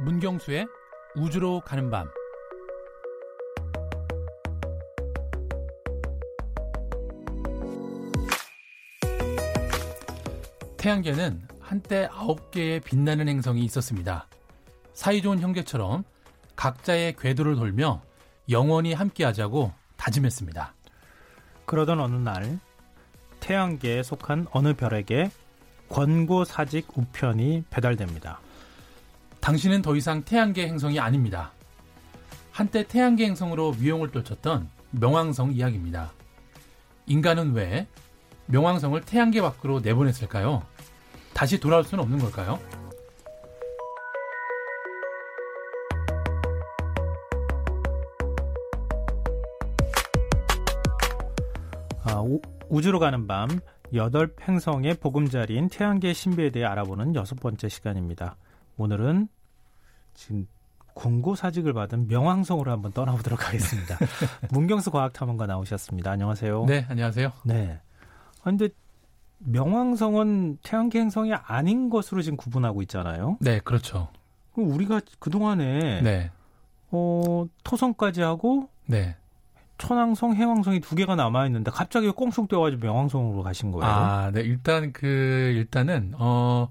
문경수의 우주로 가는 밤 태양계는 한때 아홉 개의 빛나는 행성이 있었습니다. 사이좋은 형제처럼 각자의 궤도를 돌며 영원히 함께하자고 다짐했습니다. 그러던 어느 날 태양계에 속한 어느 별에게 권고사직 우편이 배달됩니다. 당신은 더 이상 태양계 행성이 아닙니다. 한때 태양계 행성으로 위용을 떨쳤던 명왕성 이야기입니다. 인간은 왜 명왕성을 태양계 밖으로 내보냈을까요? 다시 돌아올 수는 없는 걸까요? 아, 우, 우주로 가는 밤 여덟 행성의 보금자리인 태양계 신비에 대해 알아보는 여섯 번째 시간입니다. 오늘은 지금 공고 사직을 받은 명왕성으로 한번 떠나보도록 하겠습니다. 문경수 과학탐험가 나오셨습니다. 안녕하세요. 네, 안녕하세요. 네. 아, 근데 명왕성은 태양계 행성이 아닌 것으로 지금 구분하고 있잖아요. 네, 그렇죠. 그럼 우리가 그 동안에 네, 어, 토성까지 하고 네. 천왕성, 해왕성이 두 개가 남아 있는데 갑자기 꽁충 뛰어가지고 명왕성으로 가신 거예요. 아, 네. 일단 그 일단은 어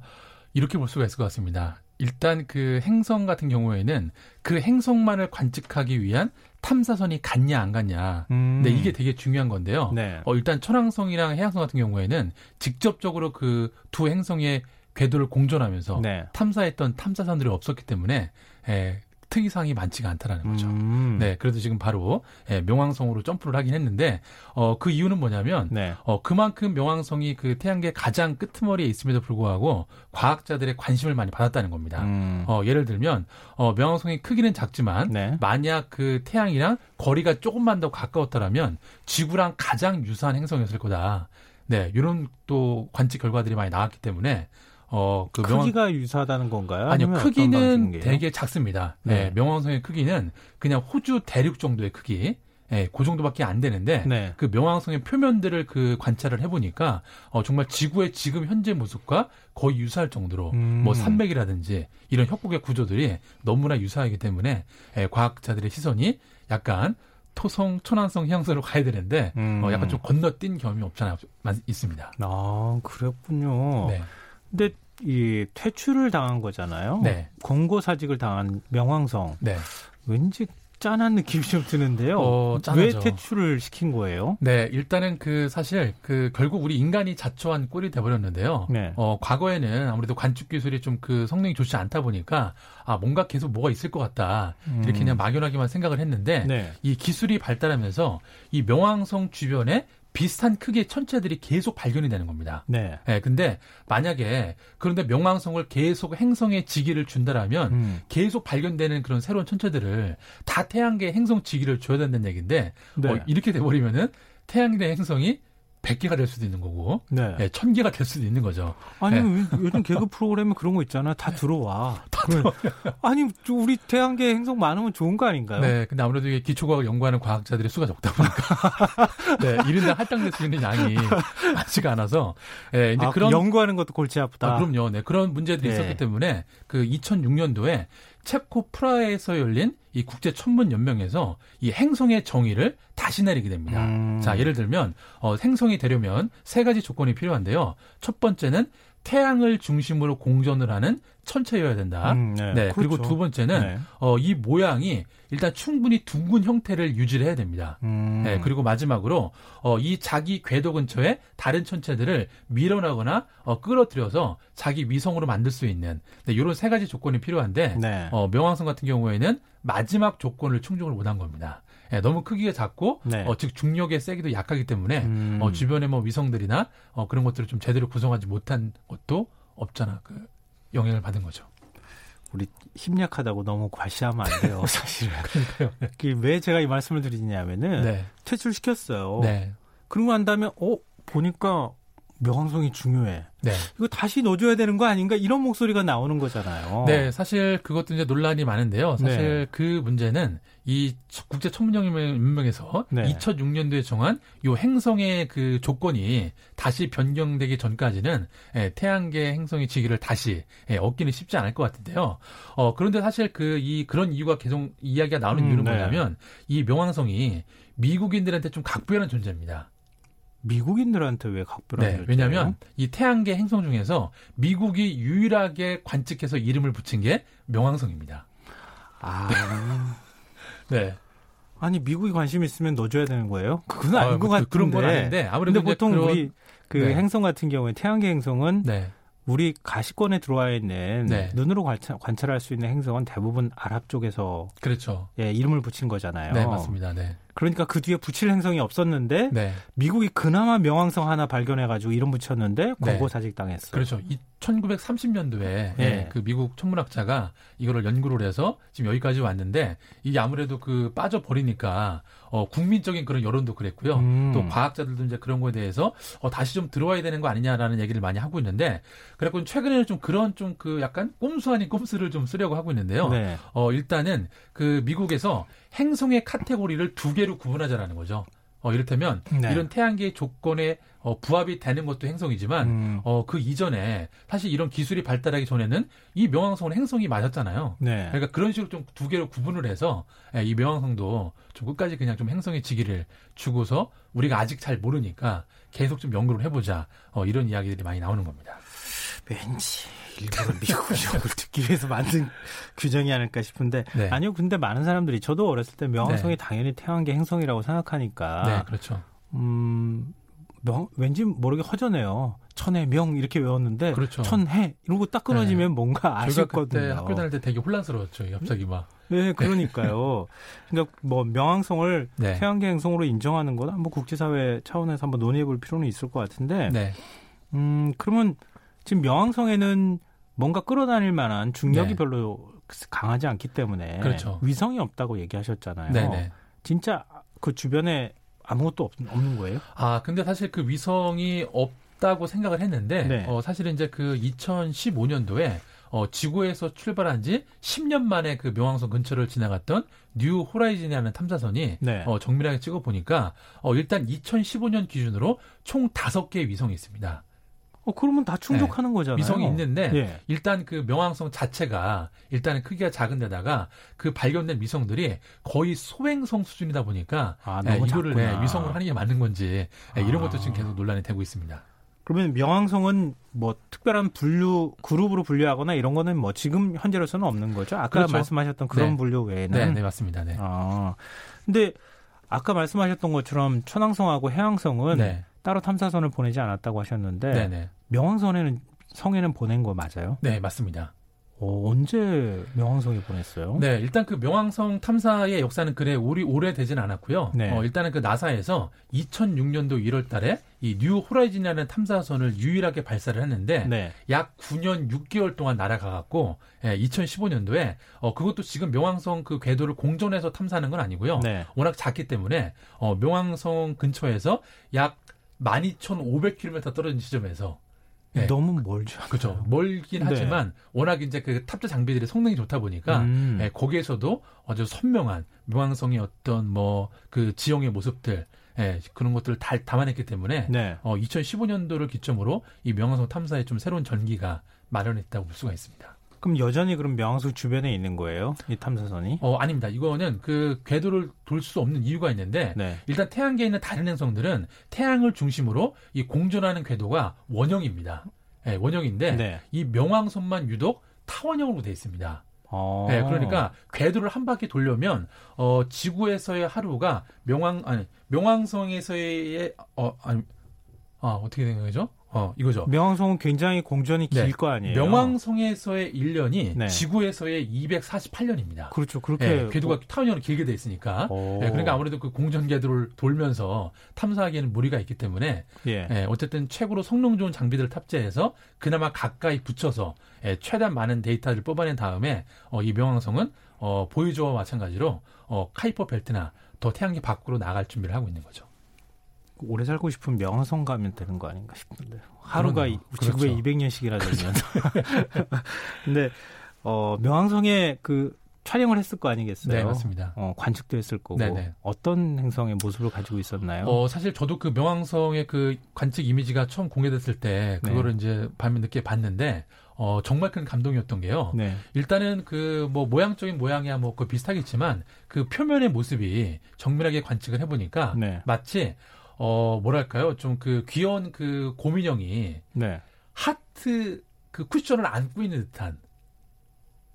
이렇게 볼 수가 있을 것 같습니다. 일단 그 행성 같은 경우에는 그 행성만을 관측하기 위한 탐사선이 갔냐 안 갔냐. 음. 네, 이게 되게 중요한 건데요. 네. 어, 일단 천왕성이랑 해왕성 같은 경우에는 직접적으로 그 두 행성의 궤도를 공존하면서 네. 탐사했던 탐사선들이 없었기 때문에 예, 특이사항이 많지가 않다라는 거죠. 음. 네, 그래도 지금 바로 예, 명왕성으로 점프를 하긴 했는데 어, 그 이유는 뭐냐면 네. 어, 그만큼 명왕성이 그 태양계 가장 끄트머리에 있음에도 불구하고 과학자들의 관심을 많이 받았다는 겁니다. 음. 어, 예를 들면 어, 명왕성의 크기는 작지만 네. 만약 그 태양이랑 거리가 조금만 더 가까웠더라면 지구랑 가장 유사한 행성이었을 거다. 네, 이런 또 관측 결과들이 많이 나왔기 때문에 어, 그 명왕 크기가 유사하다는 건가요? 아니요, 크기는? 되게 작습니다. 네. 네. 명왕성의 크기는 그냥 호주 대륙 정도의 크기, 예, 그 정도밖에 안 되는데, 네. 그 명왕성의 표면들을 그 관찰을 해보니까, 어, 정말 지구의 지금 현재 모습과 거의 유사할 정도로, 음. 뭐 산맥이라든지 이런 협곡의 구조들이 너무나 유사하기 때문에, 예, 과학자들의 시선이 약간 토성, 천왕성 해양성으로 가야 되는데, 음. 어, 약간 좀 건너뛴 경험이 없잖아, 있습니다. 아, 그랬군요. 네. 근데 이 퇴출을 당한 거잖아요. 네. 공고 사직을 당한 명왕성. 네. 왠지 짠한 느낌이 좀 드는데요. 어, 왜. 퇴출을 시킨 거예요? 네, 일단은 그 사실 그 결국 우리 인간이 자초한 꼴이 돼버렸는데요. 네. 어, 과거에는 아무래도 관측 기술이 좀 그 성능이 좋지 않다 보니까 아, 뭔가 계속 뭐가 있을 것 같다. 이렇게 음. 그냥 막연하게만 생각을 했는데 네. 이 기술이 발달하면서 이 명왕성 주변에 비슷한 크기의 천체들이 계속 발견이 되는 겁니다. 네. 예, 근데 만약에 그런데 명왕성을 계속 행성의 지기를 준다라면 음. 계속 발견되는 그런 새로운 천체들을 다 태양계 행성 지기를 줘야 된다는 얘기인데 네. 어, 이렇게 돼버리면은 태양계 행성이 100개가 될 수도 있는 거고 네. 예, 1000개가 될 수도 있는 거죠. 아니 요- 요즘 개그 프로그램에 그런 거 있잖아. 다 들어와. 그래. 아니 저 우리 태양계 행성 많으면 좋은 거 아닌가요? 네, 근데 아무래도 이게 기초과학 연구하는 과학자들의 수가 적다 보니까 네, 1인당 할당될 수 있는 양이 많지가 않아서 예, 이제 아, 그런 연구하는 것도 골치 아프다. 아, 그럼요. 네. 그런 문제들이 네. 있었기 때문에 그 2006년도에 체코 프라하에서 열린 이 국제 천문 연맹에서 이 행성의 정의를 다시 내리게 됩니다. 음. 자, 예를 들면 어 행성이 되려면 세 가지 조건이 필요한데요. 첫 번째는 태양을 중심으로 공전을 하는 천체여야 된다. 음, 네. 네. 그리고 그렇죠. 두 번째는 네. 어 이 모양이 일단 충분히 둥근 형태를 유지를 해야 됩니다. 음. 네, 그리고 마지막으로 어, 이 자기 궤도 근처에 다른 천체들을 밀어나거나 어, 끌어들여서 자기 위성으로 만들 수 있는 네, 이런 세 가지 조건이 필요한데 네. 어, 명왕성 같은 경우에는 마지막 조건을 충족을 못한 겁니다. 예, 너무 크기가 작고 네. 어, 즉 중력의 세기도 약하기 때문에 음. 어, 주변에 뭐 위성들이나 어, 그런 것들을 좀 제대로 구성하지 못한 것도 없잖아 그 영향을 받은 거죠. 우리 힘약하다고 너무 과시하면 안 돼요, 사실은. 그러니까요. 그왜 제가 이 말씀을 드리냐면은 네, 퇴출시켰어요. 네, 그러고 난 다음에 어 보니까 명왕성이 중요해. 네. 이거 다시 넣어줘야 되는 거 아닌가 이런 목소리가 나오는 거잖아요. 네, 사실 그것도 이제 논란이 많은데요. 사실 네. 그 문제는 이 국제 천문연맹에서 네. 2006년도에 정한 요 행성의 그 조건이 다시 변경되기 전까지는 예, 태양계 행성의 지기를 다시 예, 얻기는 쉽지 않을 것 같은데요. 어 그런데 사실 그 이 그런 이유가 계속 이야기가 나오는 음, 이유는 네. 뭐냐면 이 명왕성이 미국인들한테 좀 각별한 존재입니다. 미국인들한테 왜 각별한 네, 왜냐하면 이 태양계 행성 중에서 미국이 유일하게 관측해서 이름을 붙인 게 명왕성입니다. 아 네. 아니 미국이 관심 있으면 넣어줘야 되는 거예요? 그건 아, 아닌 것 그- 같은데. 그런 건 아닌데 아무래도 보통 그런- 우리 그 네. 행성 같은 경우에 태양계 행성은 네. 우리 가시권에 들어와 있는 네. 눈으로 관찰, 관찰할 수 있는 행성은 대부분 아랍 쪽에서 그렇죠. 예, 이름을 붙인 거잖아요. 네, 맞습니다. 네. 그러니까 그 뒤에 붙일 행성이 없었는데 네. 미국이 그나마 명왕성 하나 발견해가지고 이름 붙였는데 권고사직 당했어. 그렇죠. 이 1930년도에 네. 그 미국 천문학자가 이거를 연구를 해서 지금 여기까지 왔는데 이게 아무래도 그 빠져 버리니까 어 국민적인 그런 여론도 그랬고요. 음. 또 과학자들도 이제 그런 거에 대해서 어 다시 좀 들어와야 되는 거 아니냐라는 얘기를 많이 하고 있는데 그래갖고 최근에는 좀 그런 좀 그 약간 꼼수 아닌 꼼수를 좀 쓰려고 하고 있는데요. 네. 어, 일단은 그 미국에서 행성의 카테고리를 두 개로 구분하자라는 거죠. 어, 이를테면 네. 이런 태양계 조건에 어, 부합이 되는 것도 행성이지만 음. 어, 그 이전에 사실 이런 기술이 발달하기 전에는 이 명왕성은 행성이 맞았잖아요. 네. 그러니까 그런 식으로 좀 두 개로 구분을 해서 예, 이 명왕성도 좀 끝까지 그냥 좀 행성의 지기를 주고서 우리가 아직 잘 모르니까 계속 좀 연구를 해보자 어, 이런 이야기들이 많이 나오는 겁니다. 왠지 일부러 미국 정을 듣기 위해서 만든 규정이 아닐까 싶은데 네. 아니요. 근데 많은 사람들이 저도 어렸을 때 명왕성이 당연히 태양계 행성이라고 생각하니까 네, 그렇죠. 음, 명, 왠지 모르게 허전해요. 천해 명 이렇게 외웠는데 그렇죠. 천해 이런 거딱 끊어지면 뭔가 저희가 아쉽거든요. 학교 다닐 때 되게 혼란스러웠죠. 갑자기 막. 네, 그러니까요. 그러니까 뭐 명왕성을 네. 태양계 행성으로 인정하는 건 한번 국제사회 차원에서 한번 논의해 볼 필요는 있을 것 같은데 네. 음, 그러면 지금 명왕성에는 뭔가 끌어다닐 만한 중력이 네. 별로 강하지 않기 때문에 그렇죠. 위성이 없다고 얘기하셨잖아요. 네네. 진짜 그 주변에 아무것도 없, 없는 거예요? 아, 근데 사실 그 위성이 없다고 생각을 했는데, 네. 어, 사실은 이제 그 2015년도에 어, 지구에서 출발한 지 10년 만에 그 명왕성 근처를 지나갔던 뉴 호라이즌이라는 탐사선이 네. 어, 정밀하게 찍어 보니까 어, 일단 2015년 기준으로 총 5개의 위성이 있습니다. 어, 그러면 다 충족하는 거잖아요. 네. 위성이 있는데 예. 일단 그 명왕성 자체가 일단은 크기가 작은 데다가 그 발견된 위성들이 거의 소행성 수준이다 보니까 아, 예, 너무 이거를. 예, 위성으로 하는 게 맞는 건지 예, 이런 아. 것도 지금 계속 논란이 되고 있습니다. 그러면 명왕성은 뭐 특별한 분류 그룹으로 분류하거나 이런 거는 뭐 지금 현재로서는 없는 거죠. 아까 그렇죠. 말씀하셨던 그런 네. 분류 외에는. 네, 네 맞습니다. 네. 아. 근데 아까 말씀하셨던 것처럼 천왕성하고 해왕성은 네. 따로 탐사선을 보내지 않았다고 하셨는데 네, 네. 명왕성에는 성에는 보낸 거 맞아요? 네, 맞습니다. 어, 언제 명왕성에 보냈어요? 네, 일단 그 명왕성 탐사의 역사는 그래 오리 오래되진 않았고요. 네. 어, 일단은 그 나사에서 2006년도 1월 달에 이 뉴 호라이즌이라는 탐사선을 유일하게 발사를 했는데 네. 약 9년 6개월 동안 날아가 갖고 예, 2015년도에 어 그것도 지금 명왕성 그 궤도를 공전해서 탐사하는 건 아니고요. 네. 워낙 작기 때문에 어 명왕성 근처에서 약 12,500km 떨어진 지점에서 네. 너무 멀죠. 그렇죠. 멀긴 네. 하지만 워낙 이제 그 탑재 장비들이 성능이 좋다 보니까 음. 예, 거기에서도 아주 선명한 명왕성의 어떤 뭐 그 지형의 모습들 예, 그런 것들을 다 담아냈기 때문에 네. 어, 2015년도를 기점으로 이 명왕성 탐사에 좀 새로운 전기가 마련했다고 볼 수가 있습니다. 그럼 여전히 그럼 명왕성 주변에 있는 거예요? 이 탐사선이? 어, 아닙니다. 이거는 그 궤도를 돌 수 없는 이유가 있는데 네. 일단 태양계에 있는 다른 행성들은 태양을 중심으로 이 공전하는 궤도가 원형입니다. 예, 원형인데 네. 이 명왕성만 유독 타원형으로 돼 있습니다. 어. 네, 그러니까 궤도를 한 바퀴 돌려면 어, 지구에서의 하루가 명왕 아니 명왕성에서의 어 아니 아 어떻게 된 거죠? 어 이거죠. 명왕성은 굉장히 공전이 네. 길거 아니에요? 명왕성에서의 1년이 네. 지구에서의 248년입니다. 그렇죠. 그렇게 네, 궤도가 타원형으로 길게 돼 있으니까. 오. 네, 그러니까 아무래도 그 공전 궤도를 돌면서 탐사하기에는 무리가 있기 때문에 예. 예, 어쨌든 최고로 성능 좋은 장비들을 탑재해서 그나마 가까이 붙여서 예, 최대한 많은 데이터를 뽑아낸 다음에 어, 이 명왕성은 어, 보이저와 마찬가지로 어, 카이퍼 벨트나 더 태양계 밖으로 나갈 준비를 하고 있는 거죠. 오래 살고 싶은 명성 가면 되는 거 아닌가 싶은데 하루가 그러네요. 지구에 그렇죠. 200년씩이나 되면 근데 어 명왕성에 그 촬영을 했을 거 아니겠어요? 네, 맞습니다. 어, 관측도 했을 거고 네네. 어떤 행성의 모습을 가지고 있었나요? 어, 사실 저도 그 명왕성의 그 관측 이미지가 처음 공개됐을 때 네. 그거를 이제 밤에 늦게 봤는데 어, 정말 큰 감동이었던 게요. 네. 일단은 그 뭐 모양적인 모양이야 뭐 그 비슷하겠지만 그 표면의 모습이 정밀하게 관측을 해보니까 네. 마치 어 뭐랄까요 좀 그 귀여운 그 곰인형이 네. 하트 그 쿠션을 안고 있는 듯한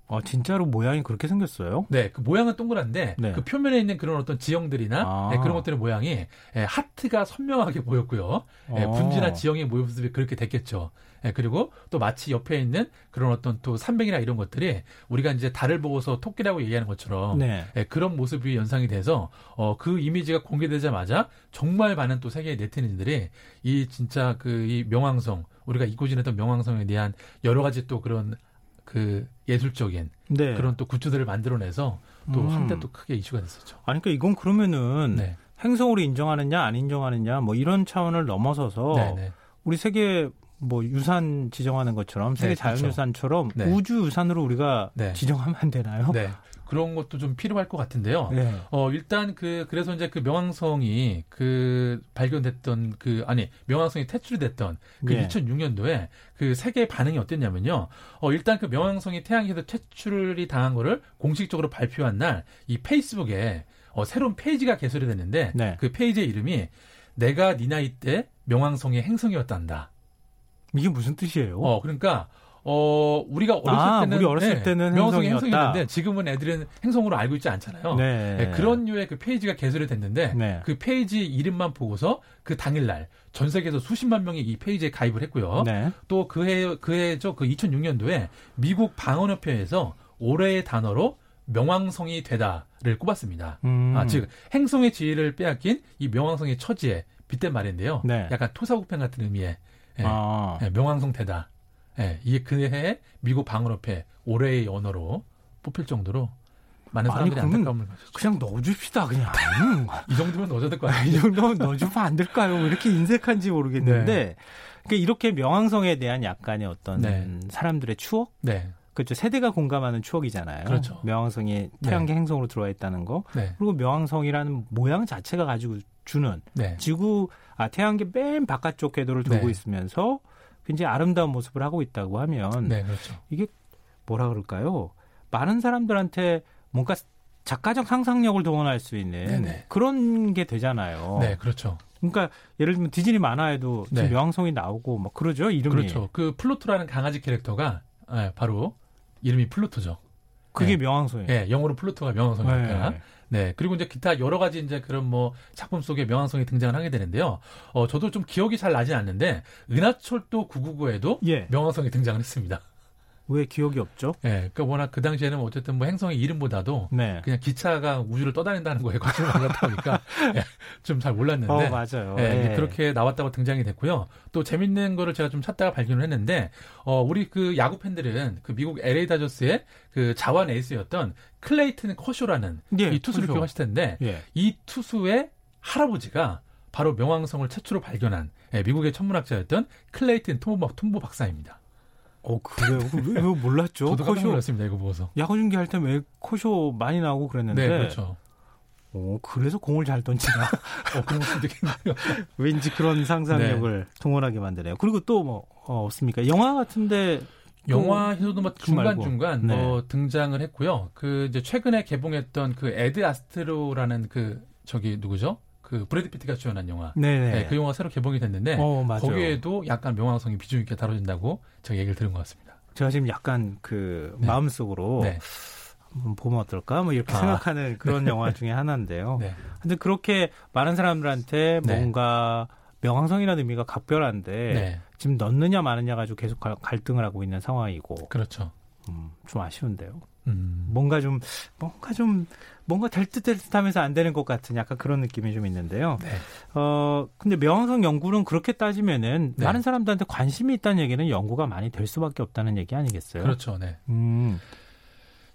어, 진짜로 모양이 그렇게 생겼어요? 네, 그 모양은 동그란데 네. 그 표면에 있는 그런 어떤 지형들이나 아. 네, 그런 것들의 모양이 예, 하트가 선명하게 보였고요. 예, 어. 분지나 지형의 모습이 그렇게 됐겠죠. 예, 그리고 또 마치 옆에 있는 그런 어떤 또 산맥이나 이런 것들이 우리가 이제 달을 보고서 토끼라고 얘기하는 것처럼 네. 예, 그런 모습이 연상이 돼서 어, 그 이미지가 공개되자마자 정말 많은 또 세계의 네티즌들이 이 진짜 그 이 명왕성 우리가 잊고 지냈던 명왕성에 대한 여러 가지 또 그런 그 예술적인 네. 그런 또 굿즈들을 만들어내서 또 음. 한때 또 크게 이슈가 됐었죠. 아니 그러니까 이건 그러면은 네, 행성으로 인정하느냐 안 인정하느냐 뭐 이런 차원을 넘어서서 네, 네. 우리 세계 뭐 유산 지정하는 것처럼 세계 네, 그렇죠. 자연유산처럼 네. 우주 유산으로 우리가 네. 지정하면 안 되나요? 네. 그런 것도 좀 필요할 것 같은데요. 네. 어, 일단 그, 그래서 이제 그 명왕성이 그 발견됐던 그, 아니, 명왕성이 퇴출됐던 그 예. 2006년도에 그 세계의 반응이 어땠냐면요. 어, 일단 그 명왕성이 태양계에서 퇴출이 당한 거를 공식적으로 발표한 날 이 페이스북에 어, 새로운 페이지가 개설이 됐는데 네. 그 페이지의 이름이 내가 네 나이 때 명왕성이 행성이었단다. 이게 무슨 뜻이에요? 어, 그러니까, 어, 우리가 어렸을 아, 때는. 우리 어렸을 때는 명왕성이. 행성이었는데 지금은 애들은 행성으로 알고 있지 않잖아요. 네. 네, 그런 류의 그 페이지가 개설이 됐는데 네. 그 페이지 이름만 보고서 그 당일날 전 세계에서 수십만 명이 이 페이지에 가입을 했고요. 네. 또 그해 그해죠 그 2006년도에 미국 방언협회에서 올해의 단어로 명왕성이 되다를 꼽았습니다. 음. 아, 즉 행성의 지위를 빼앗긴 이 명왕성의 처지에 빗댄 말인데요. 네. 약간 토사구팽 같은 의미의 예, 아. 예, 명왕성 되다. 예, 이게 그해 미국 방언협회 올해의 언어로 뽑힐 정도로 많은 아니, 사람들이 그러면 안타까움을 가졌죠. 그냥 넣어줍시다 그냥. 이 정도면 넣어줘야 될거이 아니에요? 정도면 넣어주면 안 될까요? 왜 이렇게 인색한지 모르겠는데. 그러니까 이렇게 명왕성에 대한 약간의 어떤 네. 사람들의 추억? 네, 그렇죠. 세대가 공감하는 추억이잖아요. 그렇죠. 명왕성이 태양계 행성으로 들어와 있다는 거. 네, 그리고 명왕성이라는 모양 자체가 가지고 주는 네, 지구 아 태양계 맨 바깥쪽 궤도를 돌고 네. 있으면서 굉장히 아름다운 모습을 하고 있다고 하면 네, 그렇죠. 이게 뭐라 그럴까요? 많은 사람들한테 뭔가 작가적 상상력을 동원할 수 있는 네네. 그런 게 되잖아요. 네, 그렇죠. 그러니까 예를 들면 디즈니 만화에도 네. 명왕성이 나오고 막 그러죠 이름이. 그렇죠. 그 플루토라는 강아지 캐릭터가 예, 바로 이름이 플루토죠. 그게 네. 명왕성이에요. 예, 영어로 플루토가 명왕성이니까. 네. 네. 그리고 이제 기타 여러 가지 이제 그런 뭐 작품 속에 명왕성이 등장을 하게 되는데요. 어, 저도 좀 기억이 잘 나지 않는데 은하철도 999에도 예. 명왕성이 등장을 했습니다. 왜 기억이 없죠? 예, 그러니까 워낙 그 당시에는 어쨌든 뭐 행성의 이름보다도 네. 그냥 기차가 우주를 떠다닌다는 거에 관심을 가졌다 보니까 예, 좀잘 몰랐는데 어 맞아요. 예, 예. 그렇게 나왔다고 등장이 됐고요. 또 재밌는 거를 제가 좀 찾다가 발견을 했는데, 어, 우리 그 야구 팬들은 그 미국 LA 다저스의 그 좌완 에이스였던 클레이튼 커쇼라는 예, 이 투수를 커쇼. 기억하실 텐데, 예. 이 투수의 할아버지가 바로 명왕성을 최초로 발견한 예, 미국의 천문학자였던 클레이튼 톰보, 톰보 박사입니다. 어 그래요? 왜, 왜 몰랐죠? 저도 깜짝 커쇼 놀랐습니다, 이거 보고서. 야구 중계 할 때 왜 커쇼 많이 나오고 그랬는데. 네, 그렇죠. 오, 그래서 공을 잘 던지나? 어, 그런 것도 되겠네요. 왠지 그런 상상력을 네. 동원하게 만드네요. 그리고 또뭐 없습니까? 영화 같은데 영화에서도 뭐그 말고. 중간중간 네. 뭐 등장을 했고요. 그 이제 최근에 개봉했던 그 애드 아스트라라는 그 저기 누구죠? 그 브래드 피트가 주연한 영화. 네네. 네, 그 영화 새로 개봉이 됐는데 어. 거기에도 약간 명왕성이 비중 있게 다뤄진다고 제가 얘기를 들은 것 같습니다. 제가 지금 약간 그 네. 마음속으로 네. 한번 보면 어떨까? 뭐 이렇게 아. 생각하는 그런 영화 중에 하나인데요. 네. 근데 그렇게 많은 사람들한테 네. 뭔가 명왕성이라는 의미가 각별한데 네. 지금 넣느냐 마느냐 가지고 계속 갈- 갈등을 하고 있는 상황이고 그렇죠. 음, 좀 아쉬운데요. 음. 뭔가 좀 뭔가 좀 뭔가 될 듯 될 듯하면서 안 되는 것 같은 약간 그런 느낌이 좀 있는데요. 네. 어 근데 명왕성 연구는 그렇게 따지면은 네. 많은 사람들한테 관심이 있다는 얘기는 연구가 많이 될 수밖에 없다는 얘기 아니겠어요? 그렇죠. 네. 음,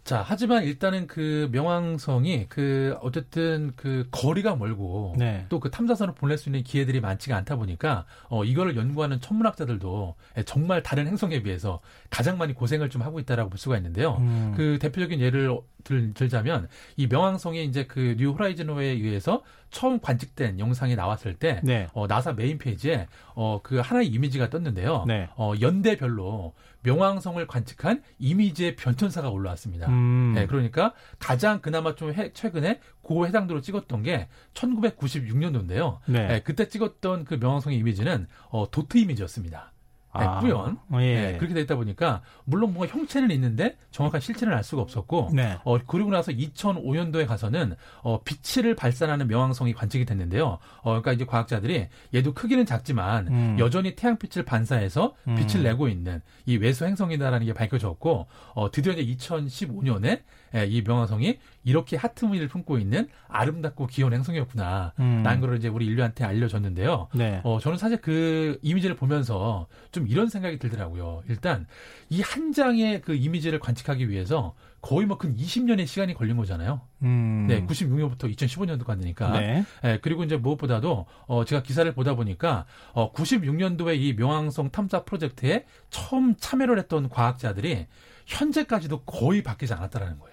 자, 하지만 일단은 그 명왕성이 그 어쨌든 그 거리가 멀고 네. 또그 탐사선을 보낼 수 있는 기회들이 많지가 않다 보니까 어 이거를 연구하는 천문학자들도 정말 다른 행성에 비해서 가장 많이 고생을 좀 하고 있다라고 볼 수가 있는데요. 음. 그 대표적인 예를 들, 들자면 이 명왕성이 이제 그 뉴 호라이즌호에 의해서 처음 관측된 영상이 나왔을 때 네. 어, 나사 메인 페이지에 어, 그 하나의 이미지가 떴는데요. 네. 어, 연대별로 명왕성을 관측한 이미지의 변천사가 올라왔습니다. 음. 네, 그러니까 가장 그나마 좀 해, 최근에 고 해당도로 찍었던 게 1996년도인데요. 네. 네, 그때 찍었던 그 명왕성의 이미지는 어, 도트 이미지였습니다. 네, 아, 꾸연 예. 네, 그렇게 되다 보니까 물론 뭔가 형체는 있는데 정확한 실체는 알 수가 없었고 네. 어, 그리고 나서 2005년도에 가서는 어, 빛을 발산하는 명왕성이 관측이 됐는데요. 어, 그러니까 이제 과학자들이 얘도 크기는 작지만 음. 여전히 태양빛을 반사해서 빛을 음. 내고 있는 이 외수 행성이다라는 게 밝혀졌고 어, 드디어 이제 2015년에 예, 이 명왕성이 이렇게 하트 무늬를 품고 있는 아름답고 귀여운 행성이었구나. 음. 라는 걸 이제 우리 인류한테 알려줬는데요. 네. 어, 저는 사실 그 이미지를 보면서 좀 이런 생각이 들더라고요. 일단 이 한 장의 그 이미지를 관측하기 위해서 거의 뭐 근 20년의 시간이 걸린 거잖아요. 음. 네, 96년부터 2015년도까지 되니까. 네. 네. 그리고 이제 무엇보다도 어 제가 기사를 보다 보니까 어 96년도에 이 명왕성 탐사 프로젝트에 처음 참여를 했던 과학자들이 현재까지도 거의 바뀌지 않았다라는 거예요.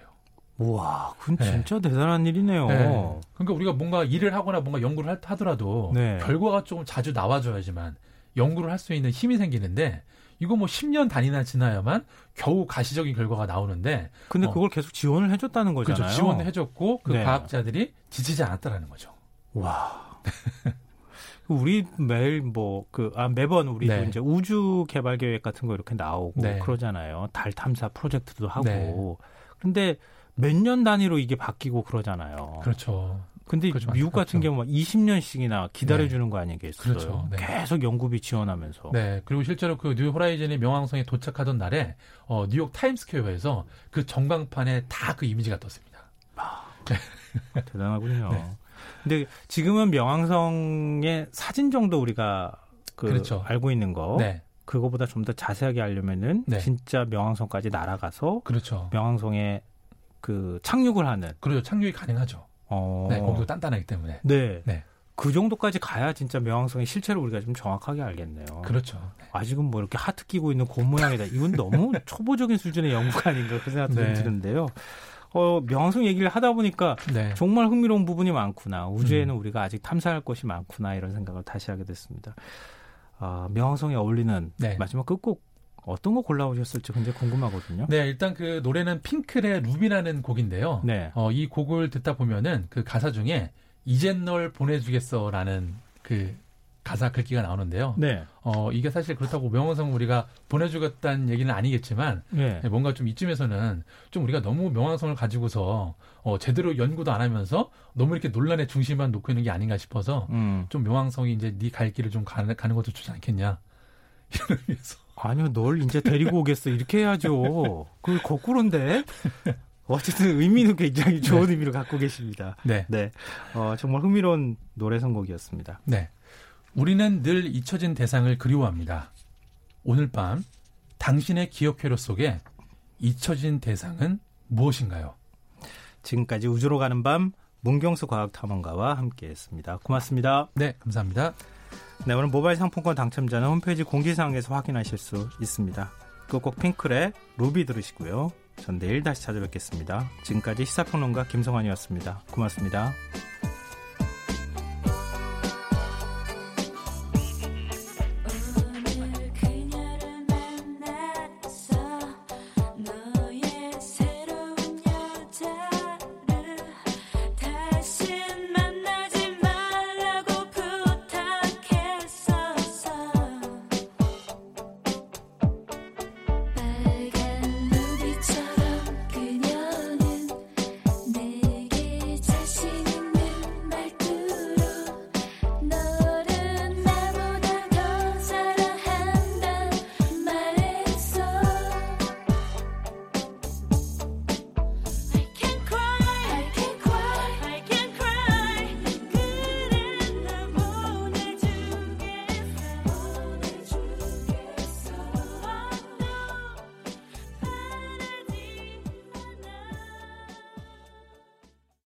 우와, 그건 네. 진짜 대단한 일이네요. 네. 그러니까 우리가 뭔가 일을 하거나 뭔가 연구를 하더라도 네. 결과가 조금 자주 나와줘야지만 연구를 할 수 있는 힘이 생기는데 이거 뭐 10년 단위나 지나야만 겨우 가시적인 결과가 나오는데. 근데 어, 그걸 계속 지원을 해줬다는 거잖아요. 그렇죠. 지원을 해줬고 그 네. 과학자들이 지치지 않았다라는 거죠. 와. 우리 매일 뭐 그 아, 매번 우리도 네. 이제 우주 개발 계획 같은 거 이렇게 나오고 네. 그러잖아요. 달 탐사 프로젝트도 하고. 네. 근데 몇 년 단위로 이게 바뀌고 그러잖아요. 그렇죠. 근데 미국 같은 경우 20년씩이나 기다려주는 네. 거 아니겠어요? 그렇죠. 네. 계속 연구비 지원하면서. 네. 그리고 실제로 그 뉴 호라이즌이 명왕성에 도착하던 날에 어, 뉴욕 타임스퀘어에서 그 전광판에 다 그 이미지가 떴습니다. 아, 대단하군요. 네. 근데 지금은 명왕성의 사진 정도 우리가 그 그렇죠. 알고 있는 거. 네. 그거보다 좀 더 자세하게 알려면은 네. 진짜 명왕성까지 날아가서 그렇죠. 명왕성에 그 착륙을 하는 그렇죠. 착륙이 가능하죠. 어. 네, 거기도 단단하기 때문에. 네. 네. 그 정도까지 가야 진짜 명왕성의 실체를 우리가 좀 정확하게 알겠네요. 그렇죠. 네. 아직은 뭐 이렇게 하트 끼고 있는 곰 모양이다. 이건 너무 초보적인 수준의 연구가 아닌가 그 생각도 네. 드는데요. 어, 명성 얘기를 하다 보니까 네. 정말 흥미로운 부분이 많구나. 우주에는 음. 우리가 아직 탐사할 것이 많구나 이런 생각을 다시 하게 됐습니다. 아, 명성에 어울리는 네. 마지막 끝곡 어떤 거 골라오셨을지 굉장히 궁금하거든요. 네, 일단 그 노래는 핑클의 루비라는 곡인데요. 네. 어, 이 곡을 듣다 보면은 그 가사 중에 이젠 널 보내주겠어라는 그 가사 글귀가 나오는데요. 네. 어, 이게 사실 그렇다고 명왕성 우리가 보내주겠다는 얘기는 아니겠지만, 네. 뭔가 좀 이쯤에서는 좀 우리가 너무 명왕성을 가지고서, 어, 제대로 연구도 안 하면서 너무 이렇게 논란의 중심만 놓고 있는 게 아닌가 싶어서, 음. 좀 명왕성이 이제 네 갈 길을 좀 가는, 가는 것도 좋지 않겠냐. 이런 의미에서. 아니요, 널 이제 데리고 오겠어. 이렇게 해야죠. 그 거꾸로인데? 어쨌든 의미는 굉장히 좋은 네. 의미를 갖고 계십니다. 네. 네. 어, 정말 흥미로운 노래 선곡이었습니다. 네. 우리는 늘 잊혀진 대상을 그리워합니다. 오늘 밤 당신의 기억 회로 속에 잊혀진 대상은 무엇인가요? 지금까지 우주로 가는 밤 문경수 과학탐험가와 함께했습니다. 고맙습니다. 네, 감사합니다. 네, 오늘 모바일 상품권 당첨자는 홈페이지 공지사항에서 확인하실 수 있습니다. 끝곡 핑클의 루비 들으시고요. 전 내일 다시 찾아뵙겠습니다. 지금까지 시사평론가 김성환이었습니다. 고맙습니다.